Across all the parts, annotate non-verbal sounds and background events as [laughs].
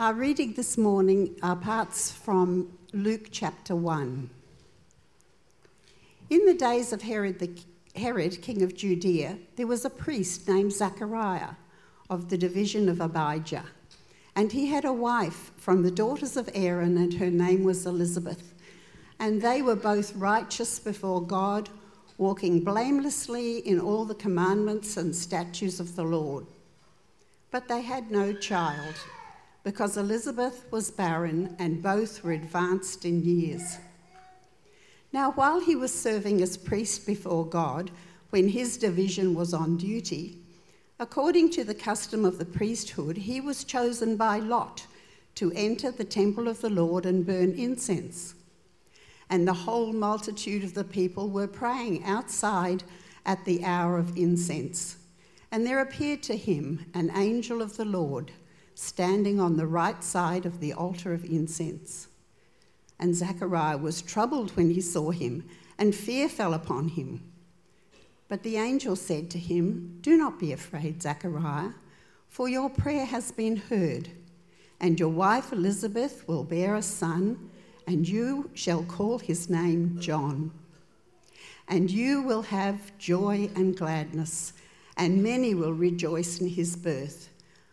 Our reading this morning are parts from Luke chapter 1. In the days of Herod, the, Herod, king of Judea, there was a priest named Zachariah of the division of Abijah. And he had a wife from the daughters of Aaron, and her name was Elizabeth. And they were both righteous before God, walking blamelessly in all the commandments and statutes of the Lord. But they had no child because Elizabeth was barren and both were advanced in years. Now, while he was serving as priest before God, when his division was on duty, according to the custom of the priesthood, he was chosen by lot to enter the temple of the Lord and burn incense. And the whole multitude of the people were praying outside at the hour of incense. And there appeared to him an angel of the Lord standing on the right side of the altar of incense. And Zechariah was troubled when he saw him, and fear fell upon him. But the angel said to him, Do not be afraid, Zechariah, for your prayer has been heard, and your wife Elizabeth will bear a son, and you shall call his name John. And you will have joy and gladness, and many will rejoice in his birth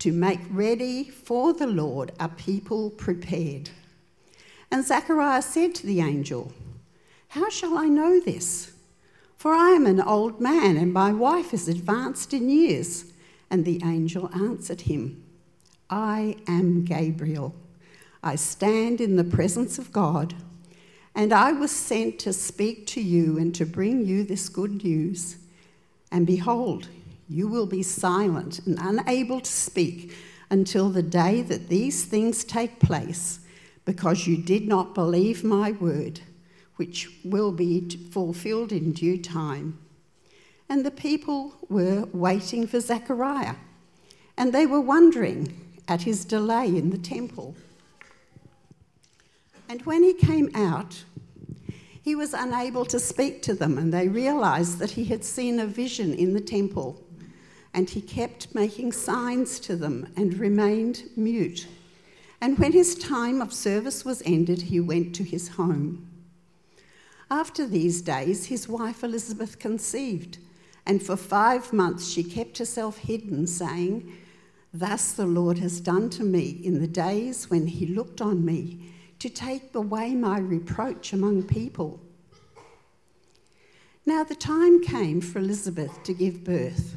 to make ready for the Lord a people prepared. And Zechariah said to the angel, How shall I know this? For I am an old man, and my wife is advanced in years. And the angel answered him, I am Gabriel. I stand in the presence of God, and I was sent to speak to you and to bring you this good news. And behold, you will be silent and unable to speak until the day that these things take place, because you did not believe my word, which will be fulfilled in due time. And the people were waiting for Zechariah, and they were wondering at his delay in the temple. And when he came out, he was unable to speak to them, and they realized that he had seen a vision in the temple and he kept making signs to them and remained mute. And when his time of service was ended, he went to his home. After these days, his wife Elizabeth conceived, and for five months she kept herself hidden, saying, Thus the Lord has done to me in the days when he looked on me to take away my reproach among people. Now the time came for Elizabeth to give birth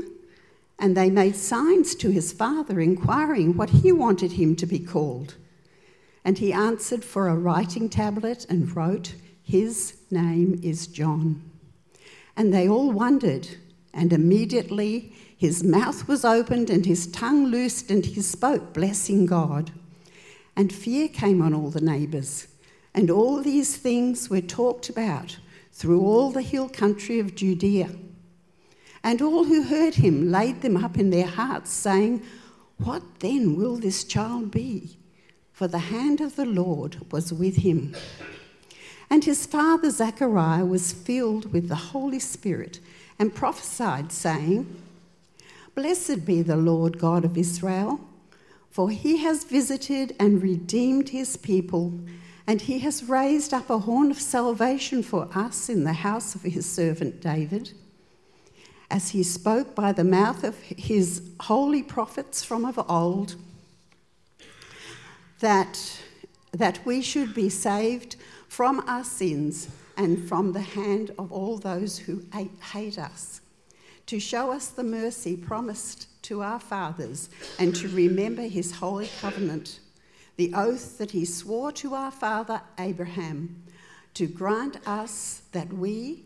And they made signs to his father, inquiring what he wanted him to be called. And he answered for a writing tablet and wrote, His name is John. And they all wondered, and immediately his mouth was opened and his tongue loosed, and he spoke, blessing God. And fear came on all the neighbours. And all these things were talked about through all the hill country of Judea. And all who heard him laid them up in their hearts, saying, What then will this child be? For the hand of the Lord was with him. And his father Zechariah was filled with the Holy Spirit and prophesied, saying, Blessed be the Lord God of Israel, for he has visited and redeemed his people, and he has raised up a horn of salvation for us in the house of his servant David as he spoke by the mouth of his holy prophets from of old, that, that we should be saved from our sins and from the hand of all those who hate us, to show us the mercy promised to our fathers and to remember his holy covenant, the oath that he swore to our father Abraham, to grant us that we,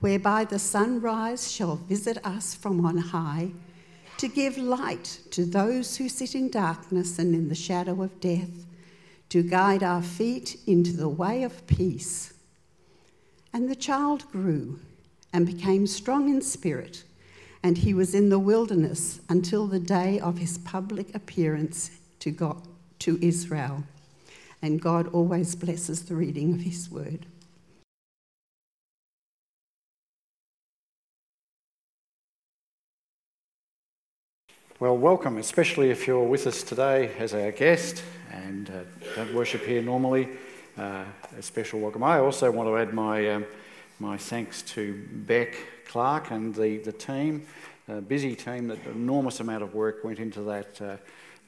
whereby the sunrise shall visit us from on high, to give light to those who sit in darkness and in the shadow of death, to guide our feet into the way of peace. And the child grew and became strong in spirit, and he was in the wilderness until the day of his public appearance to, God, to Israel. And God always blesses the reading of his word. Well, welcome, especially if you're with us today as our guest and uh, don't worship here normally uh, a special welcome. I also want to add my, um, my thanks to Beck Clark and the, the team, a busy team, that enormous amount of work went into that uh,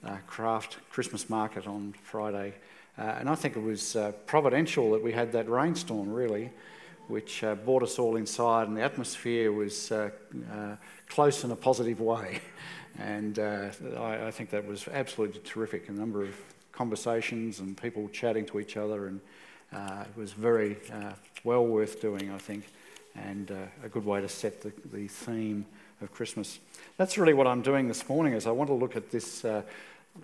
uh, craft Christmas market on Friday. Uh, and I think it was providential that we had that rainstorm, really, which brought us all inside, and the atmosphere was close in a positive way. [laughs] And I, I think that was absolutely terrific. A number of conversations and people chatting to each other, and uh, it was very uh, well worth doing, I think, and uh, a good way to set the, the, theme of Christmas. That's really what I'm doing this morning. Is I want to look at this. Uh,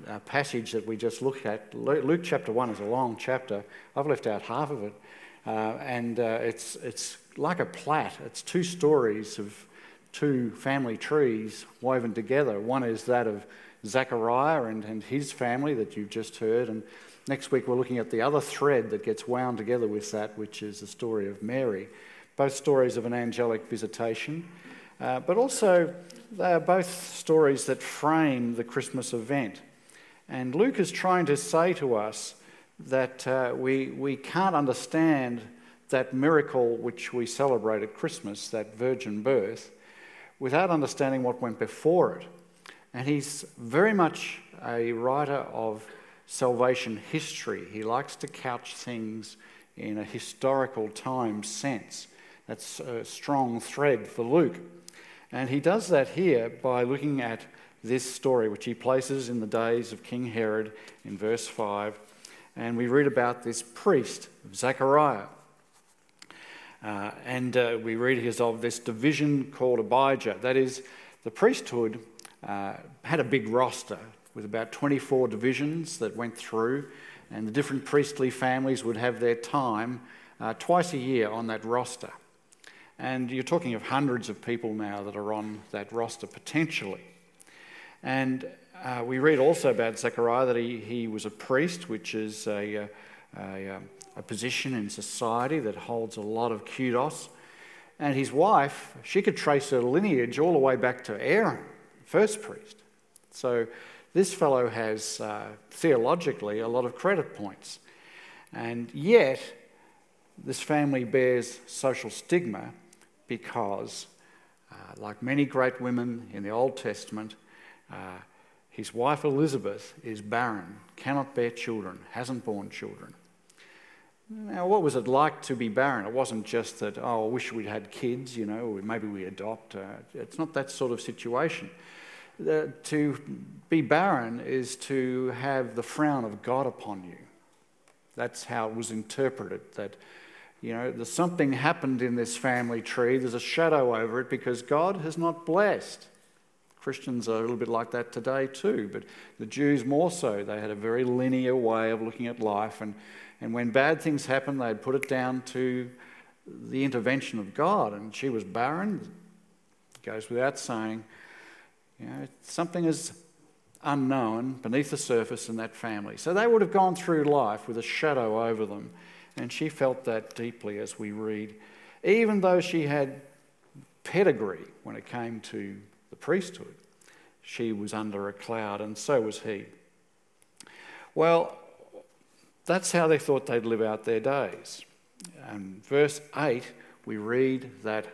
uh, passage that we just looked at, Luke chapter 1 is a long chapter. I've left out half of it. Uh, and it's, it's like a plait. It's two stories of two family trees woven together. One is that of Zechariah and, and his family that you've just heard. And next week we're looking at the other thread that gets wound together with that, which is the story of Mary. Both stories of an angelic visitation, uh, but also they are both stories that frame the Christmas event. And Luke is trying to say to us that uh, we, we can't understand that miracle which we celebrate at Christmas, that virgin birth, without understanding what went before it. And he's very much a writer of salvation history. He likes to couch things in a historical time sense. That's a strong thread for Luke. And he does that here by looking at this story, which he places in the days of King Herod in verse 5. And we read about this priest, Zechariah. Uh, and uh, we read here of this division called Abijah. That is, the priesthood uh, had a big roster with about 24 divisions that went through, and the different priestly families would have their time uh, twice a year on that roster. And you're talking of hundreds of people now that are on that roster potentially. And uh, we read also about Zechariah that he, he was a priest, which is a, uh, a, um, a position in society that holds a lot of kudos. And his wife, she could trace her lineage all the way back to Aaron first priest. So this fellow has uh, theologically a lot of credit points. And yet, this family bears social stigma because, uh, like many great women in the Old Testament, uh, his wife Elizabeth is barren, cannot bear children, hasn't borne children. Now, what was it like to be barren? It wasn't just that, oh, I wish we'd had kids, you know, maybe we adopt. Uh, it's not that sort of situation. Uh, to be barren is to have the frown of God upon you. That's how it was interpreted. That, you know, there's something happened in this family tree, there's a shadow over it because God has not blessed. Christians are a little bit like that today too, but the Jews more so. They had a very linear way of looking at life, and and when bad things happened, they'd put it down to the intervention of God. And she was barren. It goes without saying. You know, something is unknown beneath the surface in that family. So they would have gone through life with a shadow over them. And she felt that deeply as we read, even though she had pedigree when it came to the priesthood. She was under a cloud, and so was he. Well, that's how they thought they'd live out their days. And verse 8, we read that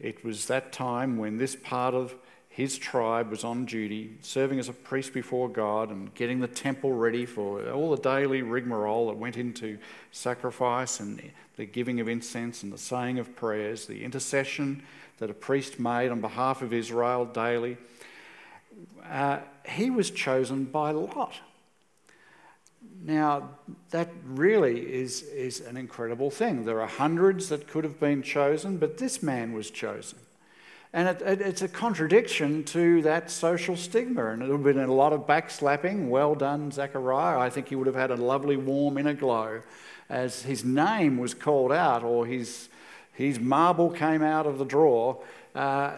it was that time when this part of his tribe was on duty, serving as a priest before God and getting the temple ready for all the daily rigmarole that went into sacrifice and the giving of incense and the saying of prayers, the intercession that a priest made on behalf of Israel daily. Uh, he was chosen by Lot. Now, that really is, is an incredible thing. There are hundreds that could have been chosen, but this man was chosen. And it, it, it's a contradiction to that social stigma. And it would have been a lot of backslapping. Well done, Zechariah. I think he would have had a lovely warm inner glow as his name was called out or his, his marble came out of the drawer. Uh,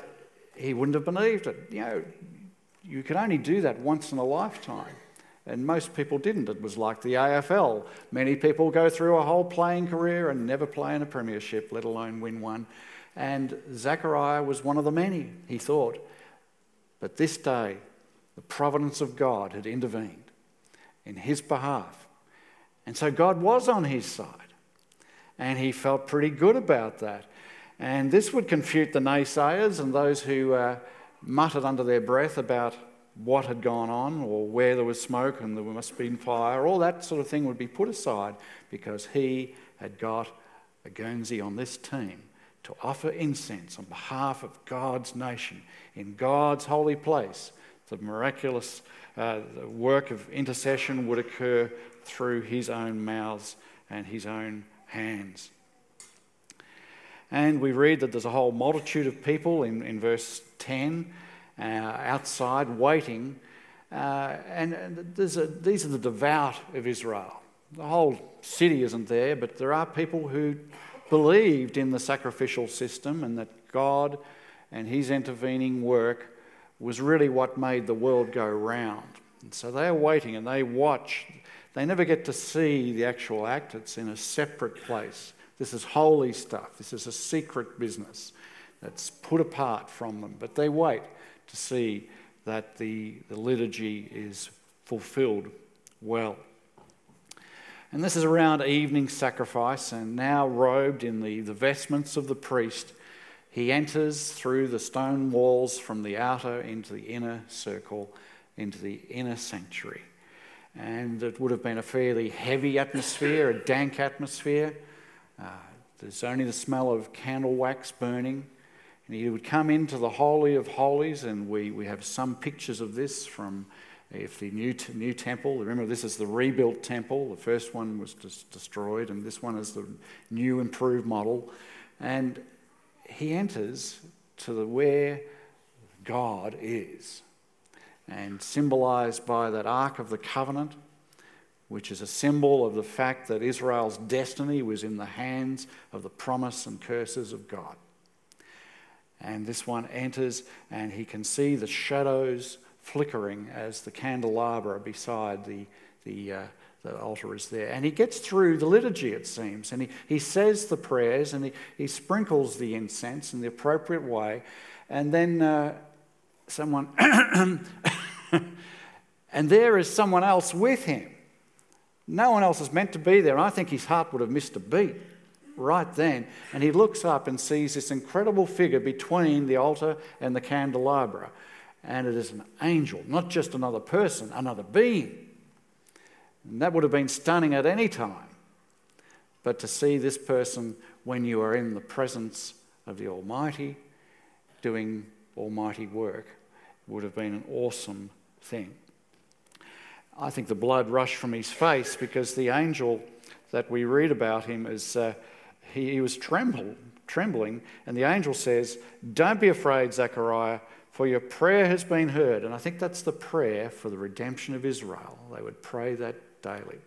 he wouldn't have believed it. You know, you could only do that once in a lifetime. And most people didn't. It was like the AFL. Many people go through a whole playing career and never play in a premiership, let alone win one. And Zechariah was one of the many, he thought. But this day, the providence of God had intervened in his behalf. And so God was on his side. And he felt pretty good about that. And this would confute the naysayers and those who uh, muttered under their breath about what had gone on or where there was smoke and there must have been fire. All that sort of thing would be put aside because he had got a Guernsey on this team to offer incense on behalf of God's nation in God's holy place. The miraculous uh, work of intercession would occur through his own mouths and his own hands. And we read that there's a whole multitude of people in, in verse 10 uh, outside waiting. Uh, and, and a, these are the devout of Israel. The whole city isn't there, but there are people who believed in the sacrificial system and that God and His intervening work was really what made the world go round. And so they are waiting and they watch. They never get to see the actual act, it's in a separate place. This is holy stuff, this is a secret business that's put apart from them. But they wait to see that the, the liturgy is fulfilled well. And this is around evening sacrifice, and now robed in the, the vestments of the priest, he enters through the stone walls from the outer into the inner circle, into the inner sanctuary. And it would have been a fairly heavy atmosphere, a dank atmosphere. Uh, there's only the smell of candle wax burning. And he would come into the Holy of Holies, and we, we have some pictures of this from if the new, new temple, remember this is the rebuilt temple, the first one was just destroyed, and this one is the new improved model. And he enters to the where God is, and symbolized by that Ark of the Covenant, which is a symbol of the fact that Israel's destiny was in the hands of the promise and curses of God. And this one enters, and he can see the shadows flickering as the candelabra beside the, the, uh, the altar is there. And he gets through the liturgy, it seems, and he, he says the prayers and he, he sprinkles the incense in the appropriate way. And then uh, someone, [coughs] and there is someone else with him. No one else is meant to be there. I think his heart would have missed a beat right then. And he looks up and sees this incredible figure between the altar and the candelabra. And it is an angel, not just another person, another being. And that would have been stunning at any time. But to see this person when you are in the presence of the Almighty doing Almighty work would have been an awesome thing. I think the blood rushed from his face because the angel that we read about him is uh, he, he was tremble, trembling, and the angel says, Don't be afraid, Zechariah, for your prayer has been heard. And I think that's the prayer for the redemption of Israel. They would pray that daily.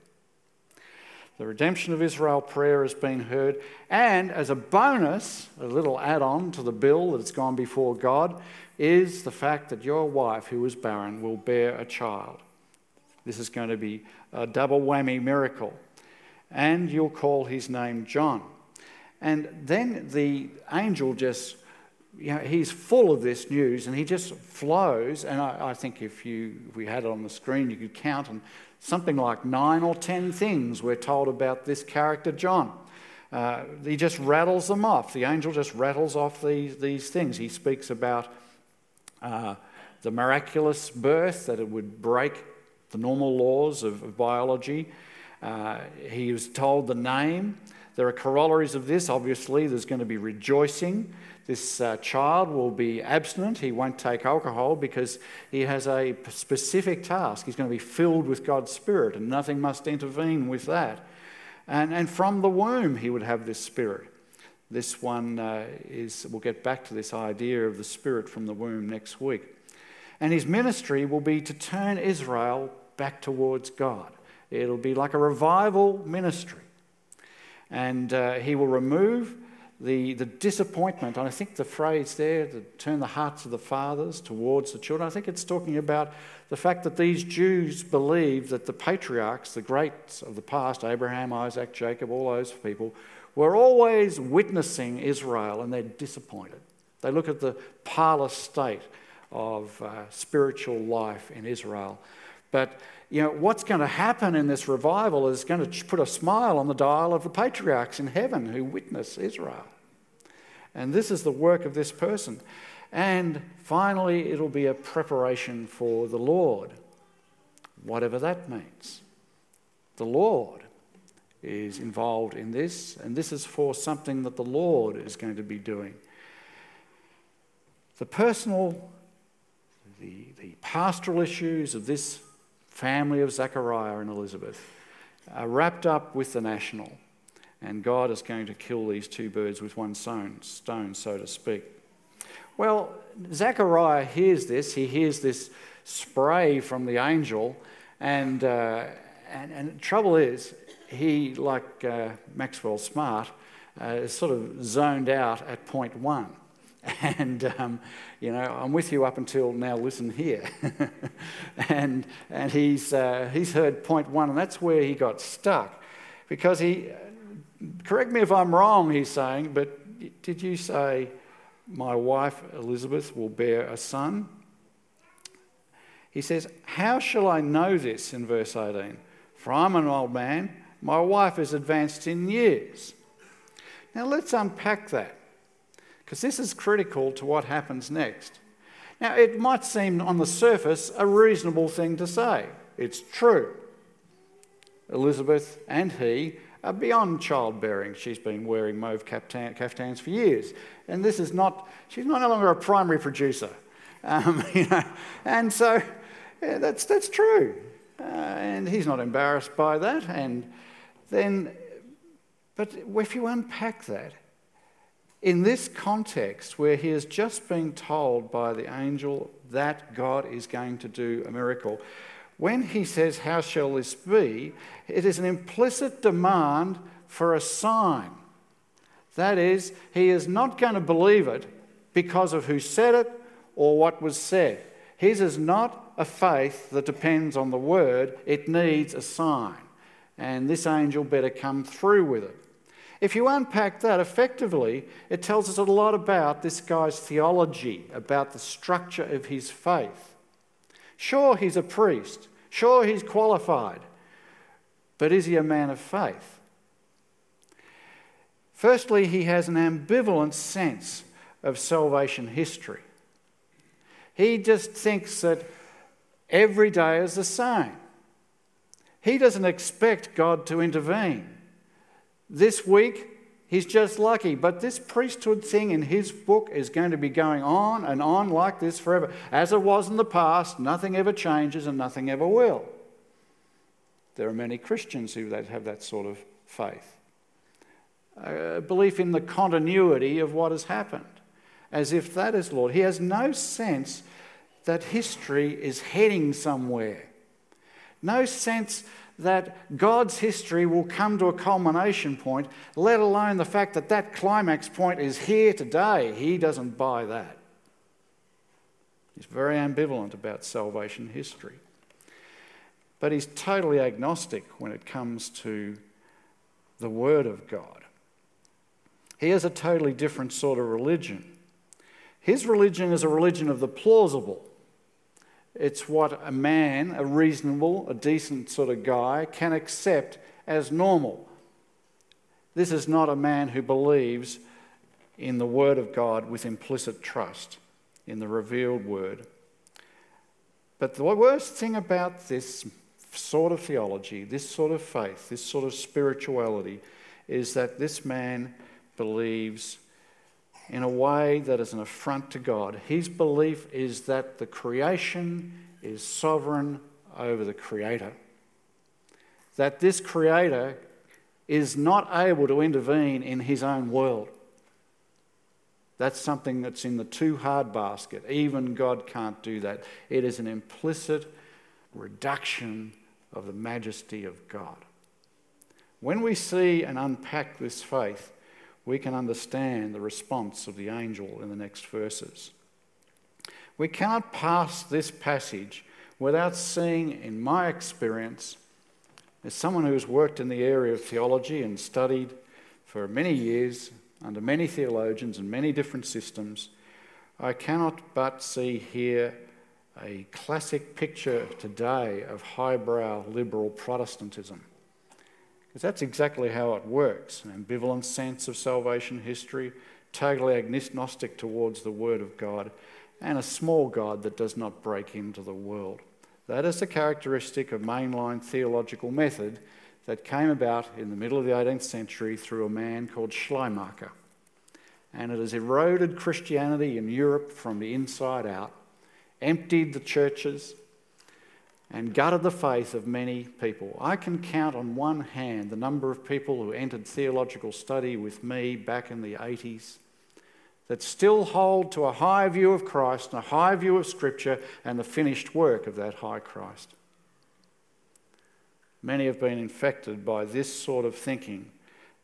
The redemption of Israel prayer has been heard. And as a bonus, a little add on to the bill that's gone before God, is the fact that your wife, who is barren, will bear a child. This is going to be a double whammy miracle. and you'll call his name John. And then the angel just, you know, he's full of this news and he just flows. And I, I think if, you, if we had it on the screen, you could count on something like nine or ten things we're told about this character, John. Uh, he just rattles them off. The angel just rattles off these, these things. He speaks about uh, the miraculous birth, that it would break the normal laws of, of biology. Uh, he was told the name. There are corollaries of this. Obviously, there's going to be rejoicing. This uh, child will be abstinent. He won't take alcohol because he has a specific task. He's going to be filled with God's Spirit, and nothing must intervene with that. And, and from the womb, he would have this Spirit. This one uh, is, we'll get back to this idea of the Spirit from the womb next week. And his ministry will be to turn Israel back towards God. It'll be like a revival ministry. And uh, he will remove the, the disappointment, and I think the phrase there, to turn the hearts of the fathers towards the children, I think it's talking about the fact that these Jews believe that the patriarchs, the greats of the past, Abraham, Isaac, Jacob, all those people, were always witnessing Israel and they're disappointed. They look at the parlous state of uh, spiritual life in Israel. But you know, what's going to happen in this revival is going to put a smile on the dial of the patriarchs in heaven who witness Israel. And this is the work of this person. And finally, it'll be a preparation for the Lord, whatever that means. The Lord is involved in this, and this is for something that the Lord is going to be doing. The personal, the, the pastoral issues of this family of Zechariah and Elizabeth are wrapped up with the national. And God is going to kill these two birds with one stone, stone, so to speak. Well, Zechariah hears this. He hears this spray from the angel. And, uh, and, and trouble is, he, like uh, Maxwell Smart, uh, is sort of zoned out at point one. [laughs] And, um, you know, I'm with you up until now, listen here. [laughs] and and he's, uh, he's heard point one, and that's where he got stuck. Because he, correct me if I'm wrong, he's saying, but did you say, my wife Elizabeth will bear a son? He says, How shall I know this in verse 18? For I'm an old man, my wife is advanced in years. Now let's unpack that, because this is critical to what happens next. Now, it might seem on the surface a reasonable thing to say. It's true. Elizabeth and he are beyond childbearing. She's been wearing mauve caftans for years. And this is not, she's not no longer a primary producer. Um, [laughs] you know, and so yeah, that's, that's true. Uh, and he's not embarrassed by that. And then, but if you unpack that, in this context where he has just been told by the angel that God is going to do a miracle, when he says, How shall this be? it is an implicit demand for a sign. That is, he is not going to believe it because of who said it or what was said. His is not a faith that depends on the word, it needs a sign. And this angel better come through with it. If you unpack that effectively, it tells us a lot about this guy's theology, about the structure of his faith. Sure, he's a priest. Sure, he's qualified. But is he a man of faith? Firstly, he has an ambivalent sense of salvation history. He just thinks that every day is the same. He doesn't expect God to intervene. This week, He's just lucky. But this priesthood thing in his book is going to be going on and on like this forever. As it was in the past, nothing ever changes and nothing ever will. There are many Christians who have that sort of faith. A belief in the continuity of what has happened, as if that is Lord. He has no sense that history is heading somewhere, no sense that God's history will come to a culmination point, let alone the fact that that climax point is here today. He doesn't buy that. He's very ambivalent about salvation history. But he's totally agnostic when it comes to the Word of God. He has a totally different sort of religion. His religion is a religion of the plausible. It's what a man, a reasonable, a decent sort of guy, can accept as normal. This is not a man who believes in the Word of God with implicit trust in the revealed Word. But the worst thing about this sort of theology, this sort of faith, this sort of spirituality, is that this man believes in a way that is an affront to God. His belief is that the creation is sovereign over the Creator, that this Creator is not able to intervene in his own world. That's something that's in the too hard basket. Even God can't do that. It is an implicit reduction of the majesty of God. When we see and unpack this faith, we can understand the response of the angel in the next verses. We cannot pass this passage without seeing, in my experience, as someone who has worked in the area of theology and studied for many years under many theologians and many different systems, I cannot but see here a classic picture today of highbrow liberal Protestantism. Because that's exactly how it works an ambivalent sense of salvation history, totally agnostic towards the Word of God, and a small God that does not break into the world. That is the characteristic of mainline theological method that came about in the middle of the 18th century through a man called Schleiermacher. And it has eroded Christianity in Europe from the inside out emptied the churches, and gutted the faith of many people. I can count on one hand the number of people who entered theological study with me back in the 80s that still hold to a high view of Christ and a high view of Scripture and the finished work of that high Christ. Many have been infected by this sort of thinking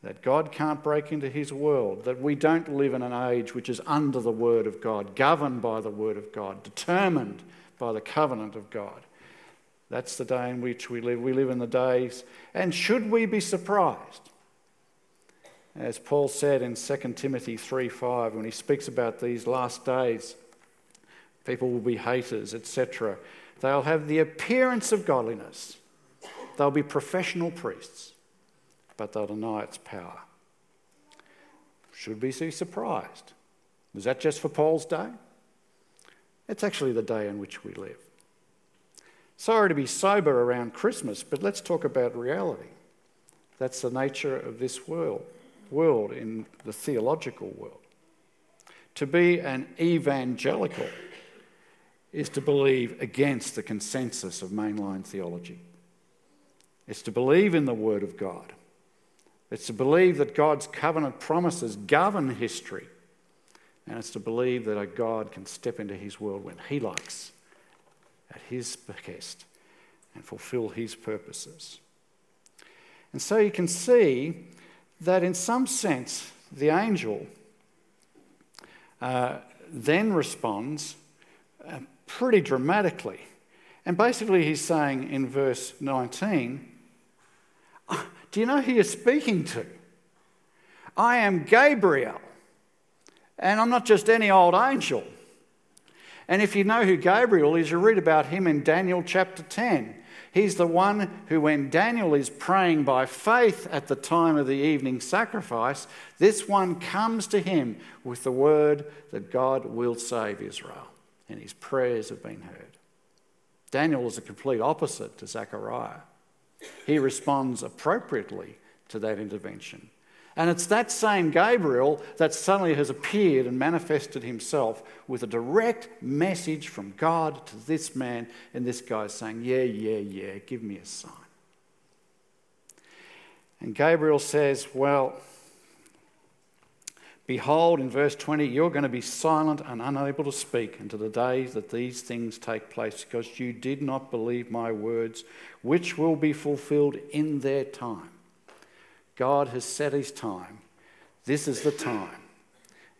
that God can't break into his world, that we don't live in an age which is under the word of God, governed by the word of God, determined by the covenant of God. That's the day in which we live. We live in the days, and should we be surprised? As Paul said in 2 Timothy 3:5, when he speaks about these last days, people will be haters, etc. They'll have the appearance of godliness. They'll be professional priests but they'll deny its power. Should we be surprised? Was that just for Paul's day? It's actually the day in which we live. Sorry to be sober around Christmas, but let's talk about reality. That's the nature of this world, world in the theological world. To be an evangelical is to believe against the consensus of mainline theology. It's to believe in the Word of God. It's to believe that God's covenant promises govern history. And it's to believe that a God can step into his world when he likes, at his behest, and fulfill his purposes. And so you can see that in some sense, the angel uh, then responds uh, pretty dramatically. And basically, he's saying in verse 19, do you know who you're speaking to? I am Gabriel. And I'm not just any old angel. And if you know who Gabriel is, you read about him in Daniel chapter 10. He's the one who, when Daniel is praying by faith at the time of the evening sacrifice, this one comes to him with the word that God will save Israel. And his prayers have been heard. Daniel is a complete opposite to Zechariah. He responds appropriately to that intervention. And it's that same Gabriel that suddenly has appeared and manifested himself with a direct message from God to this man, and this guy's saying, Yeah, yeah, yeah, give me a sign. And Gabriel says, Well, Behold, in verse 20, you're going to be silent and unable to speak until the day that these things take place, because you did not believe my words, which will be fulfilled in their time. God has set his time. This is the time.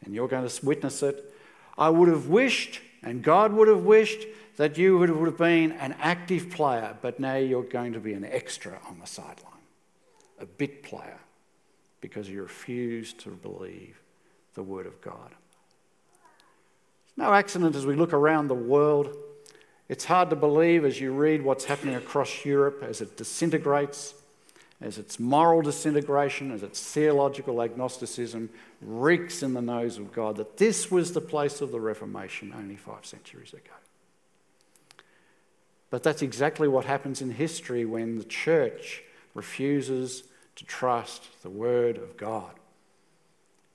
And you're going to witness it. I would have wished, and God would have wished, that you would have been an active player, but now you're going to be an extra on the sideline, a bit player because you refuse to believe the Word of God. It's no accident as we look around the world. It's hard to believe as you read what's happening across Europe as it disintegrates, as its moral disintegration, as its theological agnosticism reeks in the nose of God, that this was the place of the Reformation only five centuries ago. But that's exactly what happens in history when the church refuses to trust the Word of God.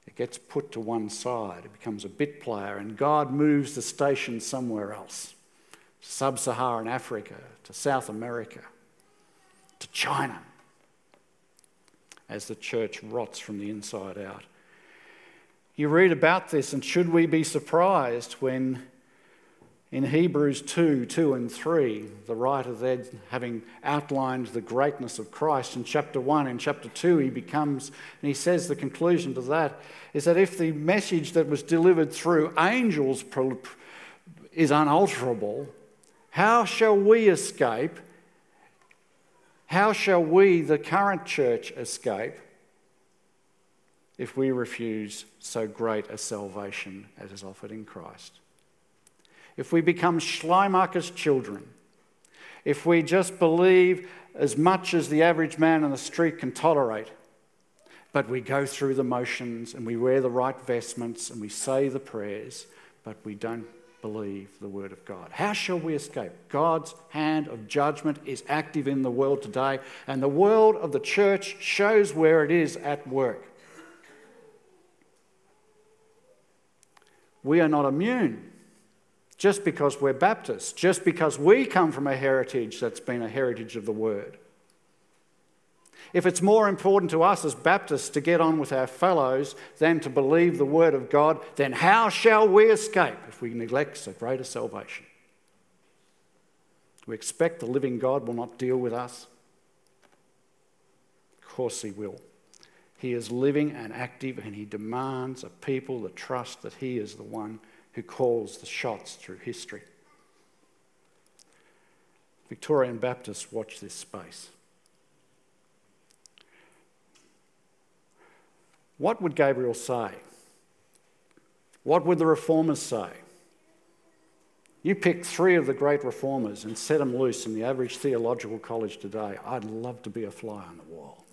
It gets put to one side, it becomes a bit player, and God moves the station somewhere else sub Saharan Africa, to South America, to China, as the church rots from the inside out. You read about this, and should we be surprised when in Hebrews 2 2 and 3, the writer there, having outlined the greatness of Christ in chapter 1, in chapter 2, he becomes, and he says the conclusion to that is that if the message that was delivered through angels is unalterable, how shall we escape? How shall we, the current church, escape if we refuse so great a salvation as is offered in Christ? if we become Schleiermacher's children, if we just believe as much as the average man on the street can tolerate, but we go through the motions and we wear the right vestments and we say the prayers, but we don't believe the word of God. How shall we escape? God's hand of judgment is active in the world today, and the world of the church shows where it is at work. We are not immune just because we're Baptists, just because we come from a heritage that's been a heritage of the Word. If it's more important to us as Baptists to get on with our fellows than to believe the Word of God, then how shall we escape if we neglect so great a salvation? We expect the living God will not deal with us? Of course, He will. He is living and active, and He demands of people the trust that He is the one who calls the shots through history. Victorian Baptists watch this space. What would Gabriel say? What would the reformers say? You pick three of the great reformers and set them loose in the average theological college today. I'd love to be a fly on the wall.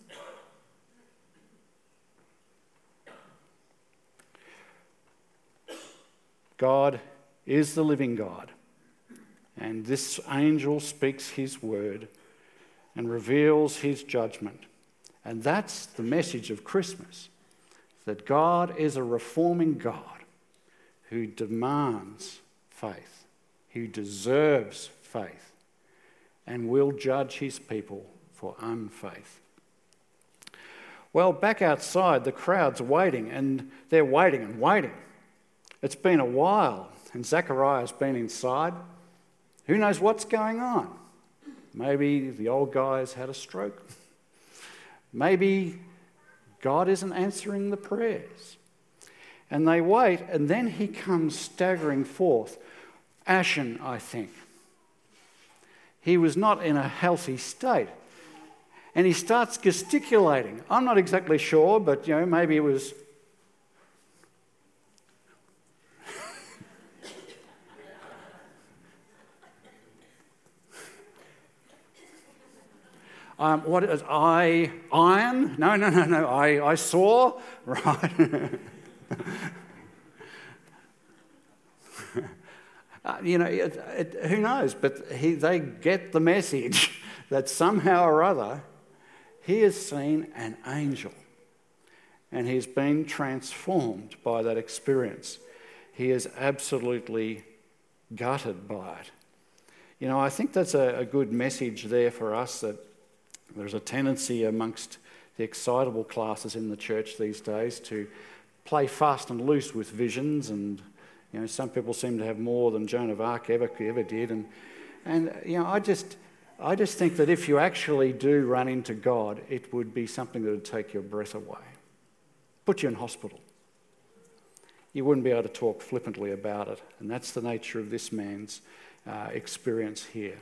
God is the living God. And this angel speaks his word and reveals his judgment. And that's the message of Christmas that God is a reforming God who demands faith, who deserves faith, and will judge his people for unfaith. Well, back outside, the crowd's waiting, and they're waiting and waiting. It's been a while, and Zachariah's been inside. Who knows what's going on? Maybe the old guy's had a stroke. Maybe God isn't answering the prayers. And they wait, and then he comes staggering forth, ashen, I think. He was not in a healthy state. And he starts gesticulating. I'm not exactly sure, but you know, maybe it was Um, what is I iron? No, no, no, no. I, I saw. [laughs] Right. uh, you know, it, it, who knows? But he, they get the message [laughs] that somehow or other he has seen an angel and he's been transformed by that experience. He is absolutely gutted by it. You know, I think that's a, a good message there for us that there's a tendency amongst the excitable classes in the church these days to play fast and loose with visions, and you know some people seem to have more than Joan of Arc ever ever did, and and you know I just I just think that if you actually do run into God, it would be something that would take your breath away, put you in hospital. You wouldn't be able to talk flippantly about it, and that's the nature of this man's uh, experience here.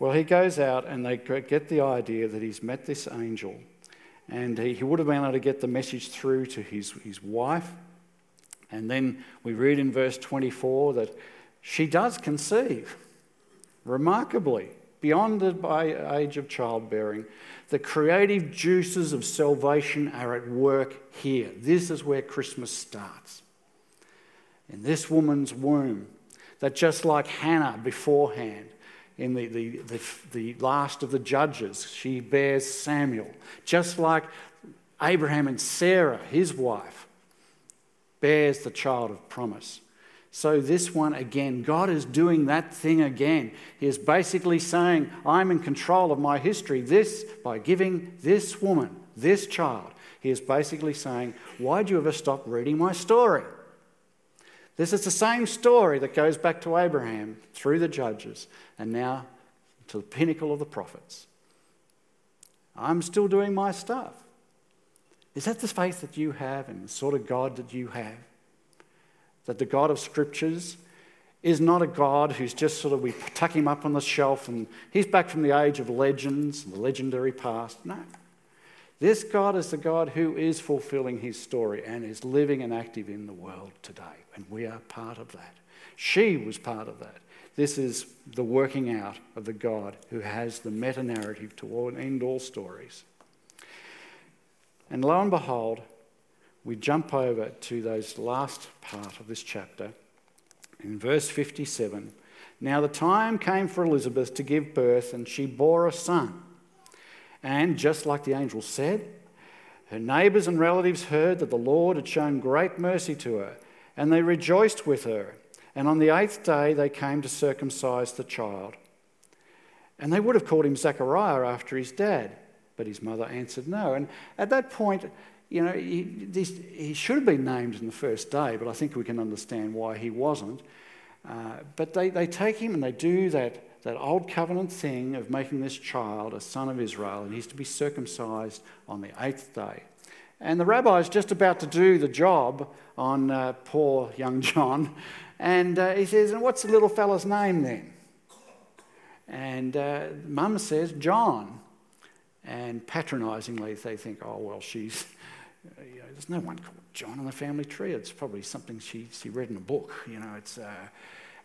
Well, he goes out and they get the idea that he's met this angel and he, he would have been able to get the message through to his, his wife. And then we read in verse 24 that she does conceive, remarkably, beyond the age of childbearing. The creative juices of salvation are at work here. This is where Christmas starts. In this woman's womb, that just like Hannah beforehand, in the, the, the, the, last of the judges, she bears Samuel. Just like Abraham and Sarah, his wife, bears the child of promise. So, this one again, God is doing that thing again. He is basically saying, I'm in control of my history. This, by giving this woman, this child, he is basically saying, Why'd you ever stop reading my story? This is the same story that goes back to Abraham through the judges and now to the pinnacle of the prophets. I'm still doing my stuff. Is that the faith that you have and the sort of God that you have? That the God of Scriptures is not a God who's just sort of, we tuck him up on the shelf and he's back from the age of legends, and the legendary past. No. This God is the God who is fulfilling his story and is living and active in the world today. And we are part of that. She was part of that. This is the working out of the God who has the meta narrative to end all stories. And lo and behold, we jump over to those last part of this chapter in verse 57. Now the time came for Elizabeth to give birth, and she bore a son. And just like the angel said, her neighbours and relatives heard that the Lord had shown great mercy to her, and they rejoiced with her. And on the eighth day they came to circumcise the child. And they would have called him Zechariah after his dad, but his mother answered no. And at that point, you know, he, he should have been named in the first day, but I think we can understand why he wasn't. Uh, but they, they take him and they do that that old covenant thing of making this child a son of Israel, and he's to be circumcised on the eighth day. And the rabbi is just about to do the job on uh, poor young [laughs] John, and uh, he says, And what's the little fella's name then? And uh, mum says, John. And patronisingly, they think, Oh, well, she's, [laughs] you know, there's no one called John in the family tree. It's probably something she, she read in a book, you know. It's, uh,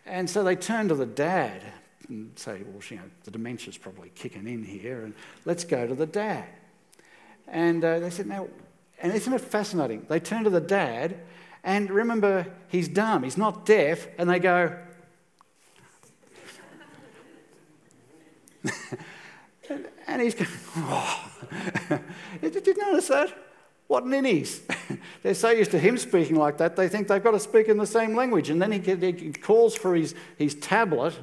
and so they turn to the dad, and say, well, you know, the dementia's probably kicking in here, and let's go to the dad. And uh, they said, now, and isn't it fascinating? They turn to the dad, and remember, he's dumb, he's not deaf, and they go, [laughs] and he's going, [laughs] oh. Did you notice that? What ninnies? [laughs] They're so used to him speaking like that, they think they've got to speak in the same language. And then he, he calls for his, his tablet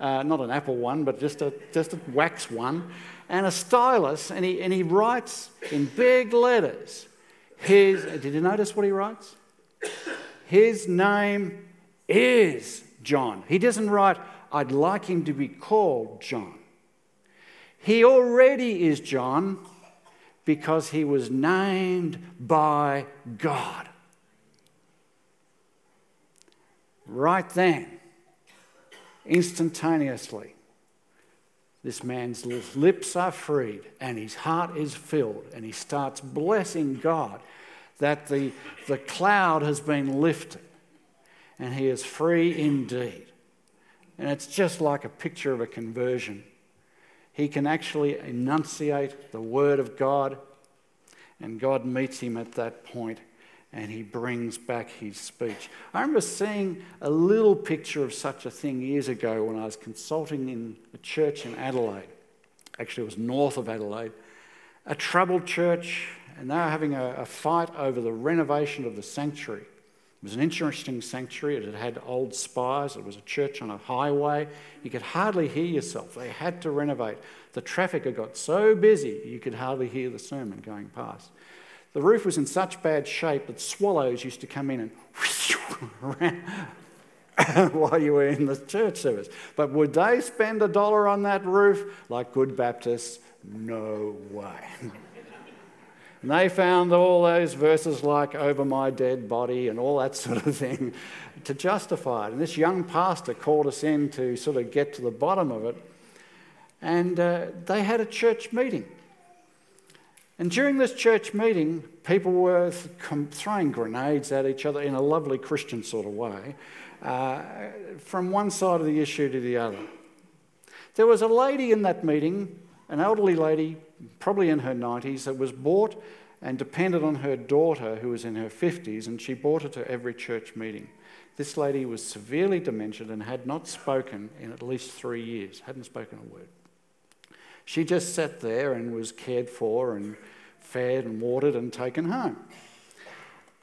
uh, not an Apple one, but just a, just a wax one, and a stylus, and he, and he writes in big letters his, did you notice what he writes? His name is John. He doesn't write, I'd like him to be called John. He already is John because he was named by God. Right then, instantaneously. This man's lips are freed and his heart is filled, and he starts blessing God that the, the cloud has been lifted and he is free indeed. And it's just like a picture of a conversion. He can actually enunciate the word of God, and God meets him at that point and he brings back his speech. I remember seeing a little picture of such a thing years ago when I was consulting in a church in Adelaide. Actually, it was north of Adelaide. A troubled church, and they were having a, a fight over the renovation of the sanctuary. It was an interesting sanctuary. It had had old spires. It was a church on a highway. You could hardly hear yourself. They had to renovate. The traffic had got so busy you could hardly hear the sermon going past. The roof was in such bad shape that swallows used to come in and [laughs] while you were in the church service. But would they spend a dollar on that roof like good Baptists? No way. [laughs] and they found all those verses like over my dead body and all that sort of thing to justify it. And this young pastor called us in to sort of get to the bottom of it. And uh, they had a church meeting. And during this church meeting, people were throwing grenades at each other in a lovely Christian sort of way, uh, from one side of the issue to the other. There was a lady in that meeting, an elderly lady, probably in her 90s, that was bought and depended on her daughter, who was in her 50s, and she brought her to every church meeting. This lady was severely demented and had not spoken in at least three years, hadn't spoken a word. She just sat there and was cared for and fed and watered and taken home.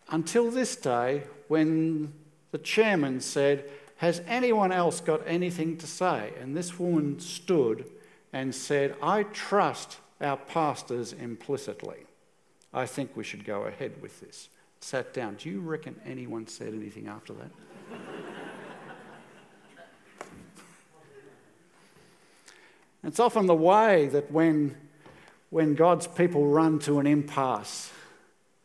Until this day, when the chairman said, Has anyone else got anything to say? And this woman stood and said, I trust our pastors implicitly. I think we should go ahead with this. Sat down. Do you reckon anyone said anything after that? It's often the way that when when God's people run to an impasse,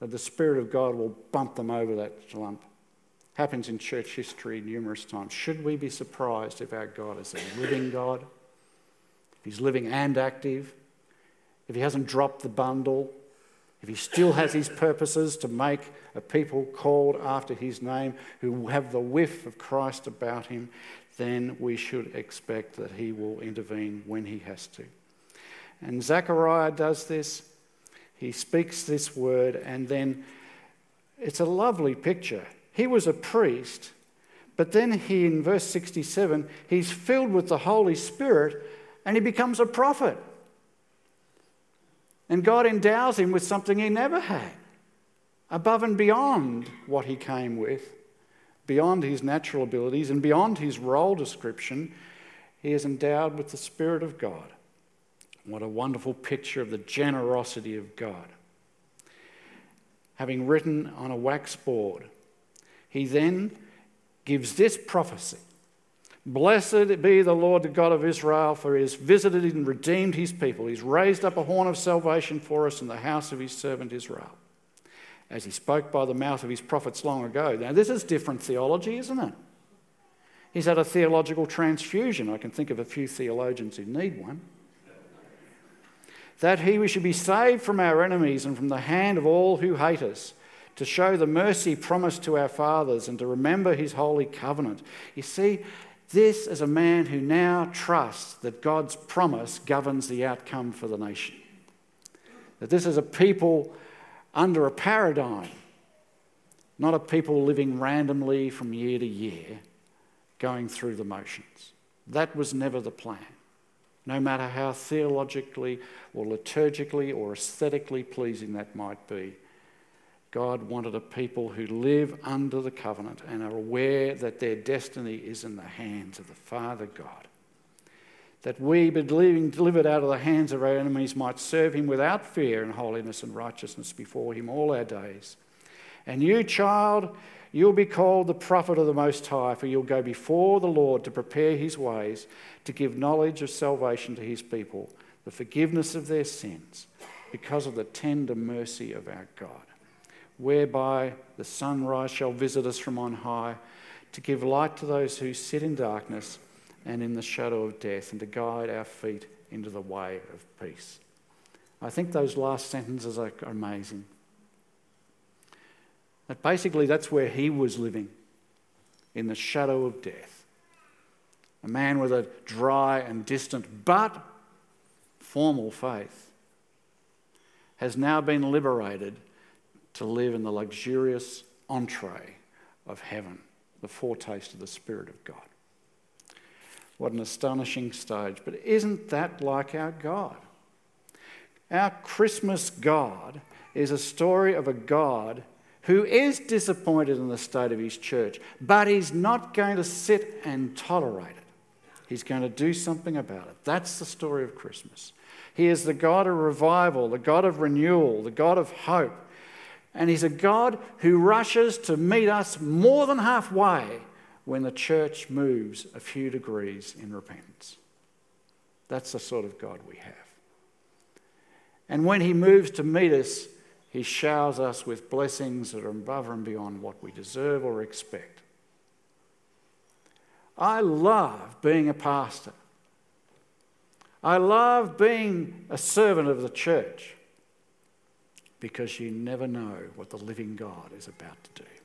that the Spirit of God will bump them over that lump. Happens in church history numerous times. Should we be surprised if our God is a living God? If He's living and active? If He hasn't dropped the bundle? If He still has His purposes to make a people called after His name who have the whiff of Christ about Him, then we should expect that He will intervene when He has to. And Zechariah does this. He speaks this word, and then it's a lovely picture. He was a priest, but then he, in verse 67, he's filled with the Holy Spirit and he becomes a prophet. And God endows him with something he never had, above and beyond what he came with, beyond his natural abilities and beyond his role description. He is endowed with the Spirit of God. What a wonderful picture of the generosity of God. Having written on a wax board, he then gives this prophecy Blessed be the Lord, the God of Israel, for he has visited and redeemed his people. He's raised up a horn of salvation for us in the house of his servant Israel, as he spoke by the mouth of his prophets long ago. Now, this is different theology, isn't it? He's had a theological transfusion. I can think of a few theologians who need one that he we should be saved from our enemies and from the hand of all who hate us, to show the mercy promised to our fathers and to remember his holy covenant. You see, this is a man who now trusts that God's promise governs the outcome for the nation. That this is a people under a paradigm, not a people living randomly from year to year, going through the motions. That was never the plan no matter how theologically or liturgically or aesthetically pleasing that might be. God wanted a people who live under the covenant and are aware that their destiny is in the hands of the Father God. That we, being delivered out of the hands of our enemies, might serve Him without fear in holiness and righteousness before Him all our days. And you, child, You'll be called the prophet of the Most High, for you'll go before the Lord to prepare his ways, to give knowledge of salvation to his people, the forgiveness of their sins, because of the tender mercy of our God, whereby the sunrise shall visit us from on high, to give light to those who sit in darkness and in the shadow of death, and to guide our feet into the way of peace. I think those last sentences are amazing. That basically that's where he was living, in the shadow of death. A man with a dry and distant but formal faith has now been liberated to live in the luxurious entree of heaven, the foretaste of the Spirit of God. What an astonishing stage. But isn't that like our God? Our Christmas God is a story of a God who is disappointed in the state of his church, but he's not going to sit and tolerate it. He's going to do something about it. That's the story of Christmas. He is the God of revival, the God of renewal, the God of hope. And he's a God who rushes to meet us more than halfway when the church moves a few degrees in repentance. That's the sort of God we have. And when he moves to meet us, he showers us with blessings that are above and beyond what we deserve or expect. I love being a pastor. I love being a servant of the church. because you never know what the living God is about to do.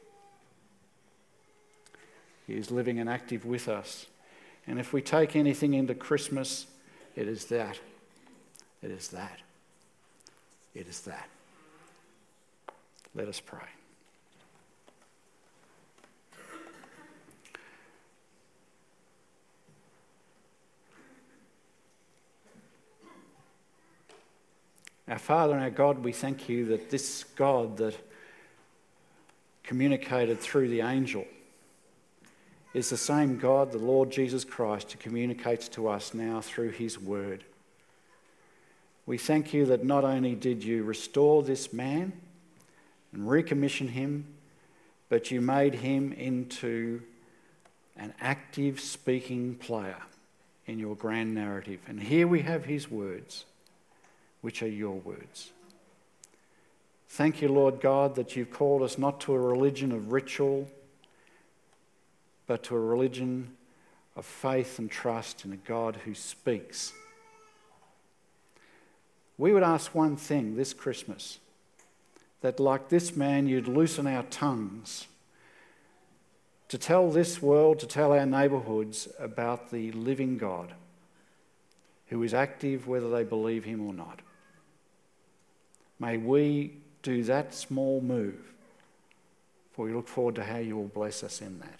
He is living and active with us. And if we take anything into Christmas, it is that. It is that. It is that. Let us pray. Our Father and our God, we thank you that this God that communicated through the angel is the same God, the Lord Jesus Christ, who communicates to us now through his word. We thank you that not only did you restore this man and recommission him, but you made him into an active speaking player in your grand narrative. And here we have his words which are your words. Thank you, Lord God, that you've called us not to a religion of ritual, but to a religion of faith and trust in a God who speaks. We would ask one thing this Christmas that, like this man, you'd loosen our tongues to tell this world, to tell our neighbourhoods about the living God who is active whether they believe him or not. May we do that small move, for we look forward to how you will bless us in that.